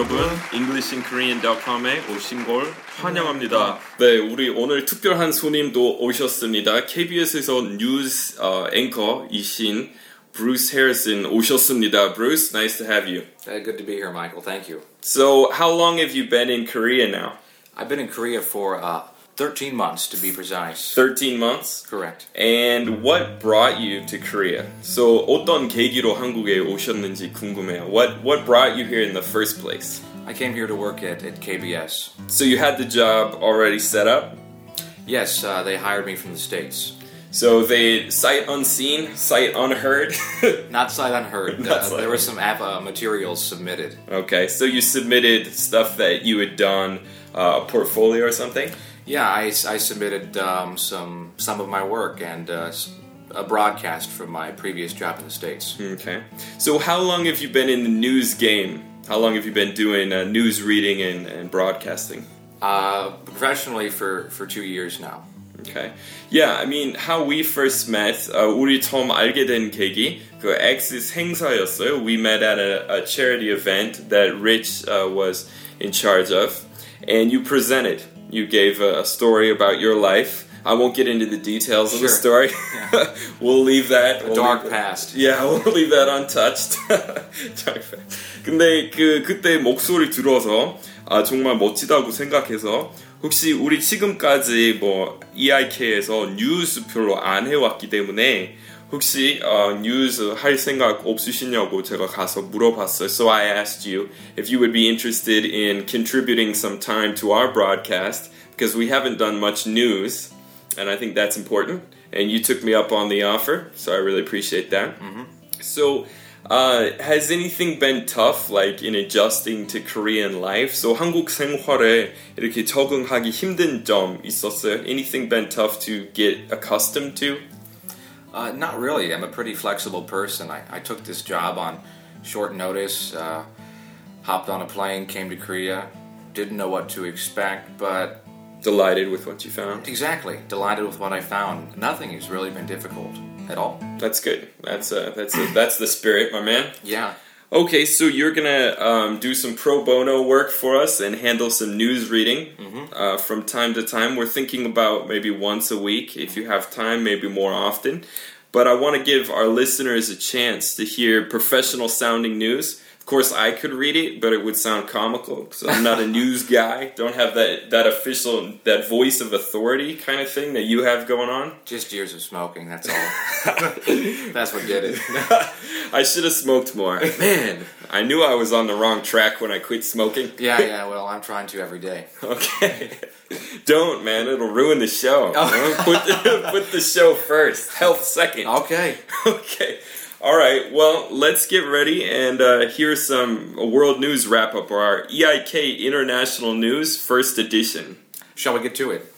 여러분, EnglishinKorean.com에 오신 걸 환영합니다. 네, 우리 오늘 특별한 손님도 오셨습니다. KBS에서 뉴스 어, 앵커이신 Bruce Harrison 오셨습니다. Bruce, nice to have you. Uh, good to be here, Michael. Thank you. So, how long have you been in Korea now? I've been in Korea for uh, 13 months, to be precise. 13 months? Correct. And what brought you to Korea? So, 어떤 계기로 한국에 오셨는지 궁금해요. What, what brought you here in the first place? I came here to work at, at KBS. So, you had the job already set up? Yes, uh, they hired me from the States. So they sight unseen, sight unheard. Not sight unheard. Not Uh, sight there were some app, uh, materials submitted. okay, so you submitted stuff that you had done, uh, a portfolio or something. Yeah, I, I submitted um, some some of my work and uh, s- a broadcast from my previous job in the States. Okay. So how long have you been in the news game? How long have you been doing uh, news reading and, and broadcasting? Uh, professionally for, for two years now. Okay. Yeah, I mean, how we first met, uh, 우리 처음 알게 된 계기, 그 X's 행사였어요. We met at a, a charity event that Rich uh, was in charge of, and you presented. You gave a, a story about your life. I won't get into the details of the Sure. story. we'll leave that. We'll dark leave- past. Yeah, we'll leave that untouched. Dark fact. 근데 그 그때 목소리 들어서 아 정말 멋지다고 생각해서 혹시 우리 지금까지 뭐 EIK에서 뉴스 별로 안 해왔기 때문에 혹시 어, 뉴스 할 생각 없으시냐고 제가 가서 물어봤어요. So I asked you if you would be interested in contributing some time to our broadcast because we haven't done much news, and I think that's important. And you took me up on the offer, so I really appreciate that. So, uh, has anything been tough, like in adjusting to Korean life? So, 한국 생활에 이렇게 적응하기 힘든 점 있었어요? Anything been tough to get accustomed to? Uh, not really. I'm a pretty flexible person. I, I took this job on short notice, uh, hopped on a plane, came to Korea, didn't know what to expect, but Delighted with what you found. exactly delighted with what I found. Nothing has really been difficult at all. That's good. That's uh, that's uh, that's the spirit, my man. Yeah. Okay, so you're gonna um, do some pro bono work for us and handle some news reading uh, from time to time. We're thinking about maybe once a week, if you have time, maybe more often. But I want to give our listeners a chance to hear professional sounding news. Of course, I could read it, but it would sound comical. So I'm not a news guy. Don't have that that official that voice of authority kind of thing that you have going on. Just years of smoking, that's all. that's what did it. I should have smoked more. Man, I knew I was on the wrong track when I quit smoking. Yeah, yeah, well, I'm trying to every day. Okay. Don't, man. It'll ruin the show. Oh. Put, the, put the show first. Health second. Okay. Okay. All right. Well, let's get ready and uh, here's some world news wrap up or our EIK International News First Edition. Shall we get to it?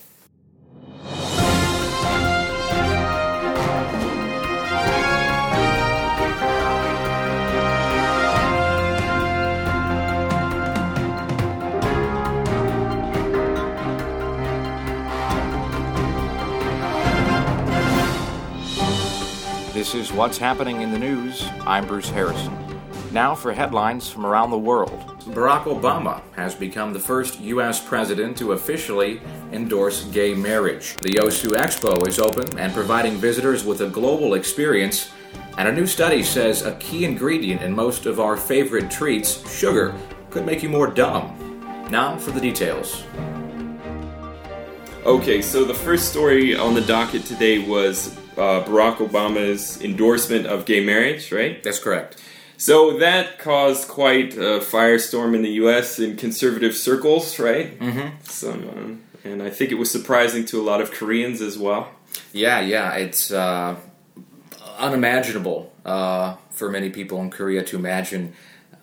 This is what's happening in the news. I'm Bruce Harrison. Now for headlines from around the world. Barack Obama has become the first U.S. president to officially endorse gay marriage. The Yosu Expo is open and providing visitors with a global experience. And a new study says a key ingredient in most of our favorite treats, sugar, could make you more dumb. Now for the details. Okay, so the first story on the docket today was uh, Barack Obama's endorsement of gay marriage, right? That's correct. So that caused quite a firestorm in the U.S. in conservative circles, right? Mm-hmm. Some, um, and I think it was surprising to a lot of Koreans as well. Yeah, yeah, it's uh, unimaginable uh, for many people in Korea to imagine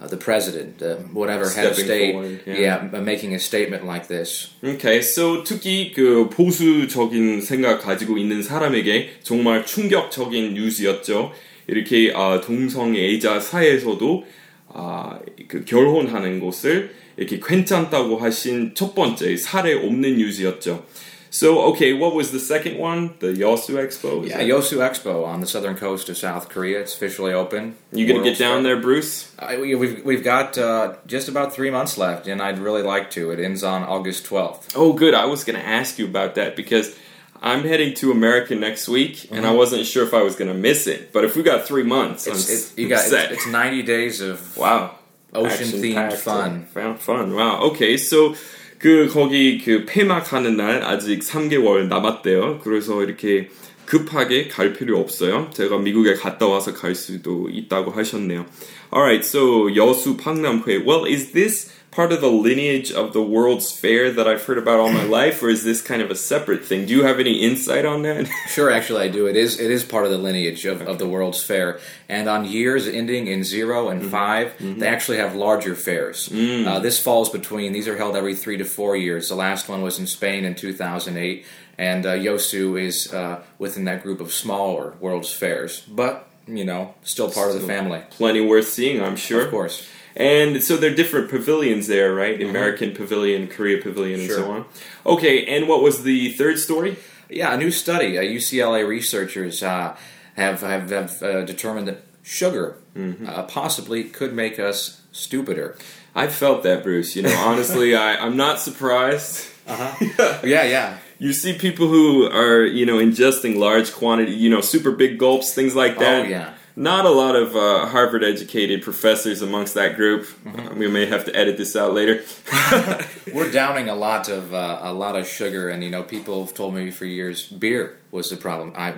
uh, the president, uh, whatever head of Stepping state, forward, yeah. yeah, making a statement like this. Okay, so 특히 그 보수적인 생각 가지고 있는 사람에게 정말 충격적인 뉴스였죠. 이렇게 아, 동성애자 사이에서도 아, 그 결혼하는 것을 이렇게 괜찮다고 하신 첫 번째 사례 없는 뉴스였죠. So okay, what was the second one? The Yosu Expo. yeah, that... Yosu Expo on the southern coast of South Korea. It's officially open. You gonna get down there, Bruce? Uh, we, we've, we've got uh, just about three months left, and I'd really like to. It ends on August twelfth. Oh, good. I was gonna ask you about that because I'm heading to America next week, mm-hmm. and I mm-hmm. wasn't sure if I was gonna miss it. But if we got three months, it's, it, you got it's, it's, 90 days of wow ocean themed fun. Fun, fun. Wow. Okay, so. 그 거기 그 폐막하는 날 아직 3개월 남았대요. 그래서 이렇게 급하게 갈 필요 없어요. 제가 미국에 갔다 와서 갈 수도 있다고 하셨네요. Alright, so 여수 박람회. Well, is this part of the lineage of the World's Fair that I've heard about all my life, or is this kind of a separate thing? Do you have any insight on that? sure, actually, I do. It is it is part of the lineage of, of the World's Fair, and on years ending in zero and mm-hmm. 5 mm-hmm. they actually have larger fairs. Mm. Uh, this falls between; these are held every three to four years. The last one was in Spain in 2008, and uh, Yosu is uh, within that group of smaller World's Fairs, but you know, still part still of the family. Plenty worth seeing, I'm sure. Of course. And so there are different pavilions there, right? Mm-hmm. American Pavilion, Korea Pavilion, sure. and so on. Okay, and what was the third story? Yeah, a new study. Uh, UCLA researchers uh, have have, have uh, determined that sugar mm-hmm. Uh, possibly could make us stupider. I felt that, Bruce. You know, honestly, I, I'm not surprised. Uh-huh. yeah, yeah. You see people who are, you know, ingesting large quantity, you know, super big gulps, things like that. Oh, yeah not a lot of uh, Harvard educated professors amongst that group. Mm-hmm. We may have to edit this out later. We're downing a lot of uh, a lot of sugar, and you know, people have told me for years beer was the problem. I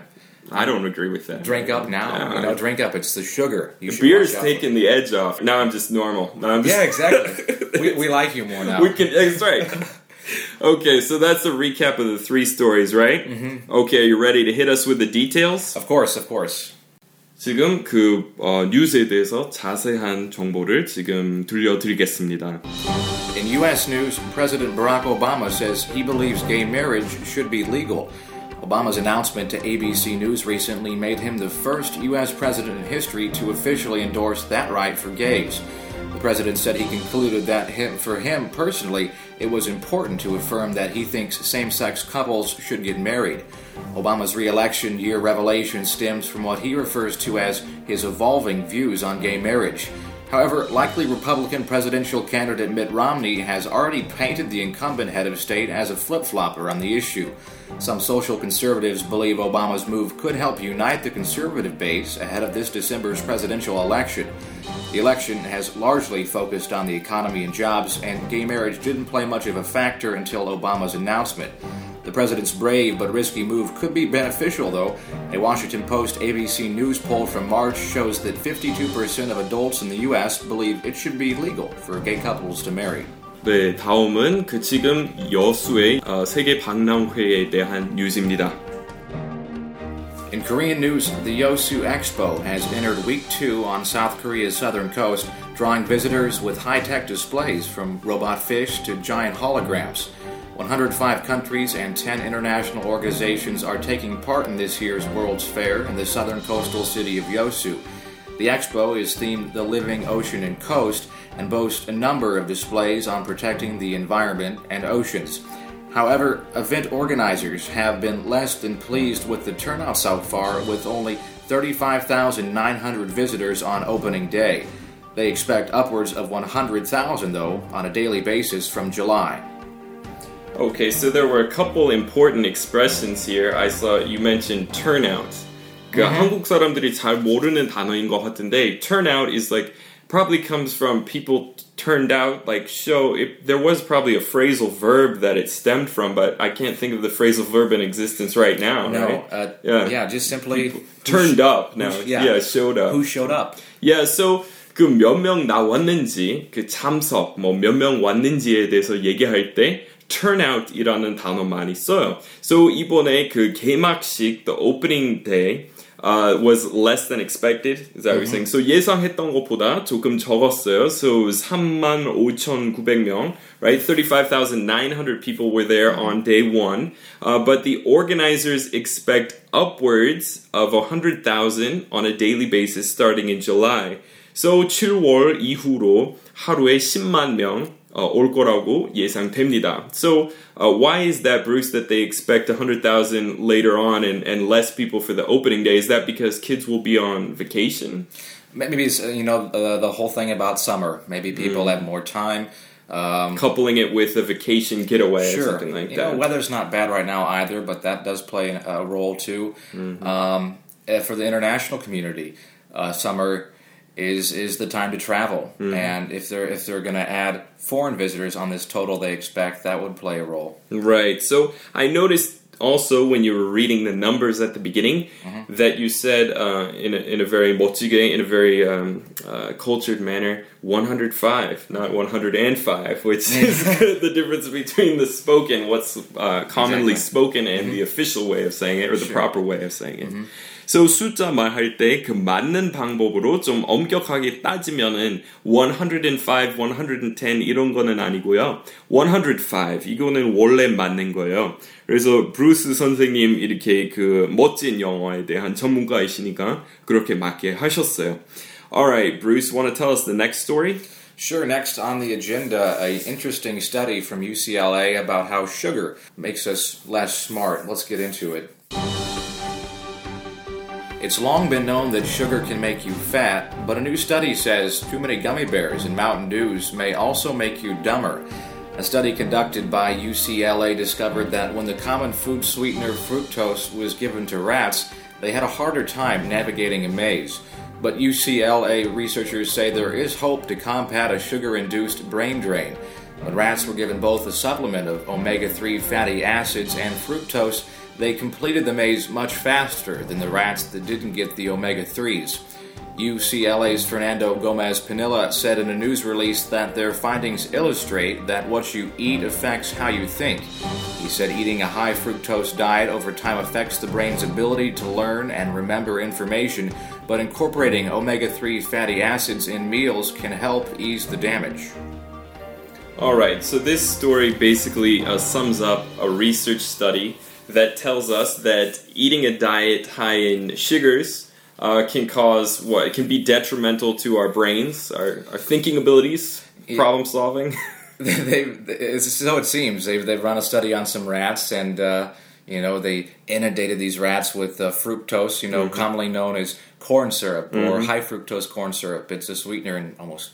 I don't agree with that. Drink up now. Yeah, you know, drink up. It's the sugar. You the beer's taking the edge off. Now I'm just normal. Now I'm just yeah, exactly. we, we like you more now. We can. That's right okay, so that's a recap of the three stories, right? Mm-hmm. Okay, you ready to hit us with the details? Of course, of course. 지금 그 어, 뉴스에 대해서 자세한 정보를 지금 들려드리겠습니다. In U.S. news, President Barack Obama says he believes gay marriage should be legal. Obama's announcement to ABC News recently made him the first U.S. president in history to officially endorse that right for gays. The president said he concluded that him, for him personally, it was important to affirm that he thinks same sex couples should get married. Obama's re-election year revelation stems from what he refers to as his evolving views on gay marriage. However, likely Republican presidential candidate Mitt Romney has already painted the incumbent head of state as a flip flopper on the issue. Some social conservatives believe Obama's move could help unite the conservative base ahead of this December's presidential election. The election has largely focused on the economy and jobs, and gay marriage didn't play much of a factor until Obama's announcement. The president's brave but risky move could be beneficial, though. A Washington Post ABC News poll from March shows that 52% of adults in the U.S. believe it should be legal for gay couples to marry. 네, 다음은 그 지금 여수의 어, 세계 박람회에 대한 뉴스입니다. In Korean news, the Yosu Expo has entered week two on South Korea's southern coast, drawing visitors with high tech displays from robot fish to giant holograms. 105 countries and 10 international organizations are taking part in this year's World's Fair in the southern coastal city of Yosu. The expo is themed The Living Ocean and Coast and boasts a number of displays on protecting the environment and oceans. However, event organizers have been less than pleased with the turnout so far, with only 35,900 visitors on opening day. They expect upwards of 100,000, though, on a daily basis from July. Okay, so there were a couple important expressions here. I saw you mentioned turnout. 그 mm-hmm. 한국 사람들이 잘 모르는 단어인 것 같은데 turnout is like probably comes from people turned out like show it, there was probably a phrasal verb that it stemmed from but i can't think of the phrasal verb in existence right now no right? uh, yeah yeah just simply turned sh- up now yeah. yeah showed up who showed up yeah so 그 몇 명 나왔는지 그 참석 뭐 몇 명 왔는지에 대해서 얘기할 때 turnout이라는 단어 많이 써요. So 이번에 그 개막식, the opening day, uh, was less than expected. Is that what you're saying? So 예상했던 것보다 조금 적었어요. So 35,900명, right? 35,900 people were there on day one. Uh, but the organizers expect upwards of 100,000 on a daily basis starting in July. So 7월 이후로 하루에 10만 명 어, 올 거라고 예상됩니다. So uh, why is that, Bruce, that they expect 100,000 later on and, and less people for the opening day? Is that because kids will be on vacation? Maybe it's, uh, you know, uh, the whole thing about summer. Maybe people mm. have more time. Um, Coupling it with a vacation getaway sure. or something like you that. Know, weather's not bad right now either, but that does play a role too. Mm-hmm. Um, eh, for the international community, uh, summer is is the time to travel. Mm. And if they're if they're going to add foreign visitors on this total they expect, that would play a role. Right. So I noticed also when you were reading the numbers at the beginning mm-hmm. that you said uh, in, a, in a very in a very um, uh, cultured manner 105 not 105 which is the difference between the spoken what's uh, commonly exactly. spoken and mm-hmm. the official way of saying it or the sure. proper way of saying it mm-hmm. So 숫자 말할 때 그 맞는 방법으로 좀 엄격하게 따지면은 105, 110 이런 거는 아니고요. 105 이거는 원래 맞는 거예요. 그래서 브루스 선생님 이렇게 그 멋진 영어에 대한 전문가이시니까 그렇게 맞게 하셨어요. Alright, Bruce, want to tell us the next story? Sure. Next on the agenda, a interesting study from UCLA about how sugar makes us less smart. Let's get into it. It's long been known that sugar can make you fat, but a new study says too many gummy bears and Mountain Dews may also make you dumber. A study conducted by UCLA discovered that when the common food sweetener fructose was given to rats, they had a harder time navigating a maze. But UCLA researchers say there is hope to combat a sugar induced brain drain. When rats were given both a supplement of omega 3 fatty acids and fructose, they completed the maze much faster than the rats that didn't get the omega 3s. UCLA's Fernando Gomez Pinilla said in a news release that their findings illustrate that what you eat affects how you think. He said eating a high fructose diet over time affects the brain's ability to learn and remember information, but incorporating omega 3 fatty acids in meals can help ease the damage. All right, so this story basically uh, sums up a research study that tells us that eating a diet high in sugars uh, can cause what? It can be detrimental to our brains, our, our thinking abilities, yeah. problem solving. they, so it seems they've they've run a study on some rats and. Uh, you know, they inundated these rats with uh, fructose, you know, mm-hmm. commonly known as corn syrup mm-hmm. or high fructose corn syrup. It's a sweetener in almost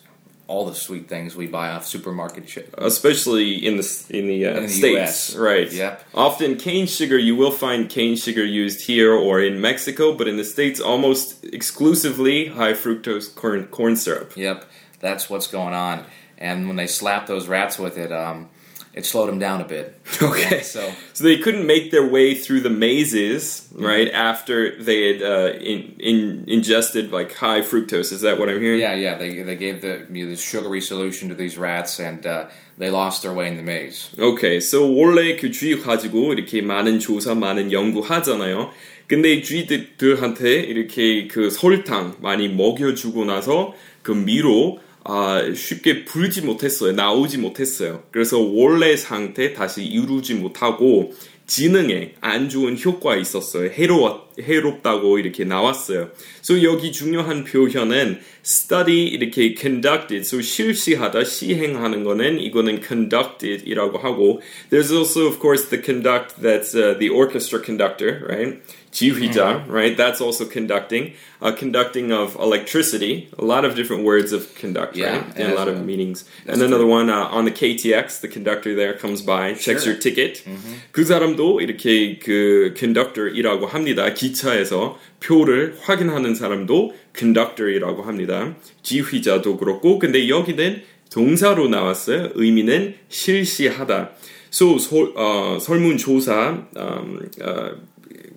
all the sweet things we buy off supermarket shit. Especially in the in the, uh, in the states, US. right? Yep. Often cane sugar, you will find cane sugar used here or in Mexico, but in the states, almost exclusively high fructose corn corn syrup. Yep, that's what's going on. And when they slap those rats with it, um, it slowed them down a bit. Okay, yeah, so so they couldn't make their way through the mazes mm-hmm. right after they had uh, in, in, ingested like high fructose. Is that what I'm hearing? Yeah, yeah. They they gave the you know, the sugary solution to these rats and. Uh, they lost their way in the maze. Okay, so 원래 그 쥐 가지고 이렇게 많은 조사, 많은 연구 하잖아요. 근데 쥐들한테 이렇게 그 설탕 많이 먹여주고 나서 그 미로 아, 쉽게 불지 못했어요. 나오지 못했어요. 그래서 원래 상태 다시 이루지 못하고 지능에 안 좋은 효과가 있었어요. 해로, 해롭다고 이렇게 나왔어요. So 여기 중요한 표현은 study 이렇게 conducted. So 실시하다, 시행하는 거는 이거는 conducted 이라고 하고 there's also of course the conduct that's uh, the orchestra conductor, right? 지휘자, mm-hmm. right? That's also conducting. Uh, conducting of electricity. A lot of different words of conduct, yeah, right? And a lot of meanings. And another true. one uh, on the KTX, the conductor there comes by, checks sure. your ticket. Mm-hmm. 그 사람도 이렇게 그 conductor이라고 합니다. 기차에서 표를 확인하는 사람도 conductor이라고 합니다. 지휘자도 그렇고, 근데 여기는 동사로 나왔어요. 의미는 실시하다. So, 소, 어, 설문조사, um, uh,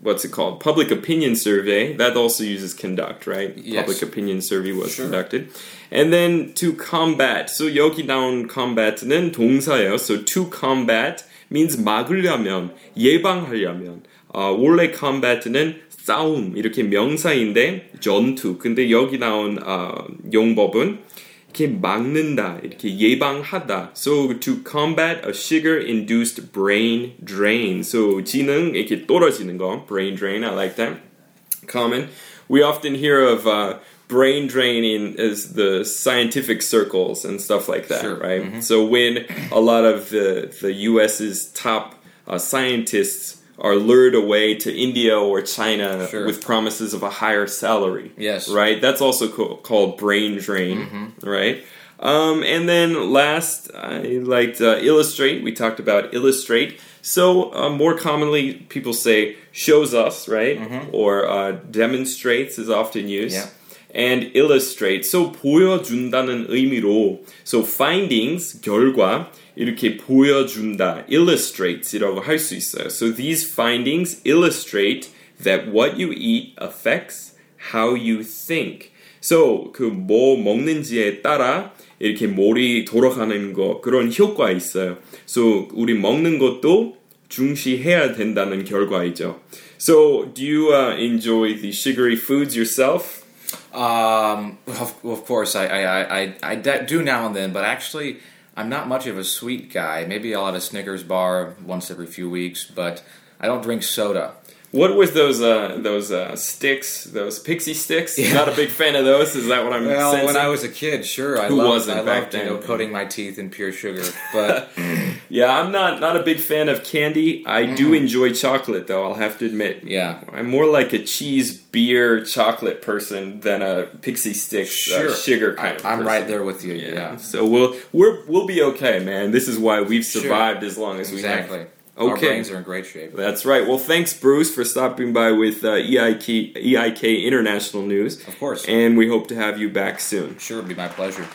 what's it called? Public opinion survey. That also uses conduct, right? Yes. Public opinion survey was sure. conducted. And then to combat. So 여기 나온 combat는 동사예요. So to combat means 막으려면, 예방하려면. 어, 원래 combat는 싸움 이렇게 명사인데 전투. 근데 여기 나온 어, 용법은 이렇게 막는다, 이렇게 예방하다. So to combat a sugar-induced brain drain. So 지능 이렇게 떨어지는 거, brain drain. I like that. Common. We often hear of uh, brain drain in as the scientific circles and stuff like that, Sure. right? Mhm. So when a lot of the the U.S.'s top uh, scientists are lured away to India or China Sure. with promises of a higher salary, Yes. right? That's also co- called brain drain, Mm-hmm. right? Um, and then last, I liked uh, illustrate. We talked about illustrate. So uh, more commonly, people say shows us, right? Or uh, demonstrates is often used. Mm-hmm. Yeah. And illustrate. So 보여준다는 의미로 so findings 결과 이렇게 보여준다 illustrates이라고 할 수 있어요. So these findings illustrate that what you eat affects how you think. So 그 뭐 먹는지에 따라 이렇게 머리 돌아가는 거 그런 효과 있어요. So 우리 먹는 것도 중시해야 된다는 결과이죠. So do you uh, enjoy the sugary foods yourself? Um, of, of course, I, I, I, I, I do now and then, but actually, I'm not much of a sweet guy. Maybe I'll have a Snickers bar once every few weeks, but I don't drink soda. What was those uh, those uh, sticks? Those pixie sticks? Yeah. Not a big fan of those. Is that what I'm Well, when? I was a kid, sure, I Who loved, wasn't I back loved, you know, coating my teeth in pure sugar. But yeah, I'm not not a big fan of candy. I do enjoy chocolate, though. I'll have to admit. yeah, I'm more like a cheese beer chocolate person than a pixie stick uh, sure, sugar I, kind of I'm person. right there with you. Yeah. Yeah, So we'll we're we'll be okay, man. This is why we've Sure. survived as long as we have. exactly. Our Okay. brains are in great shape. That's right. Well, thanks, Bruce, for stopping by with uh, EIK, EIK International News. Of course. And we hope to have you back soon. Sure, it'd be my pleasure.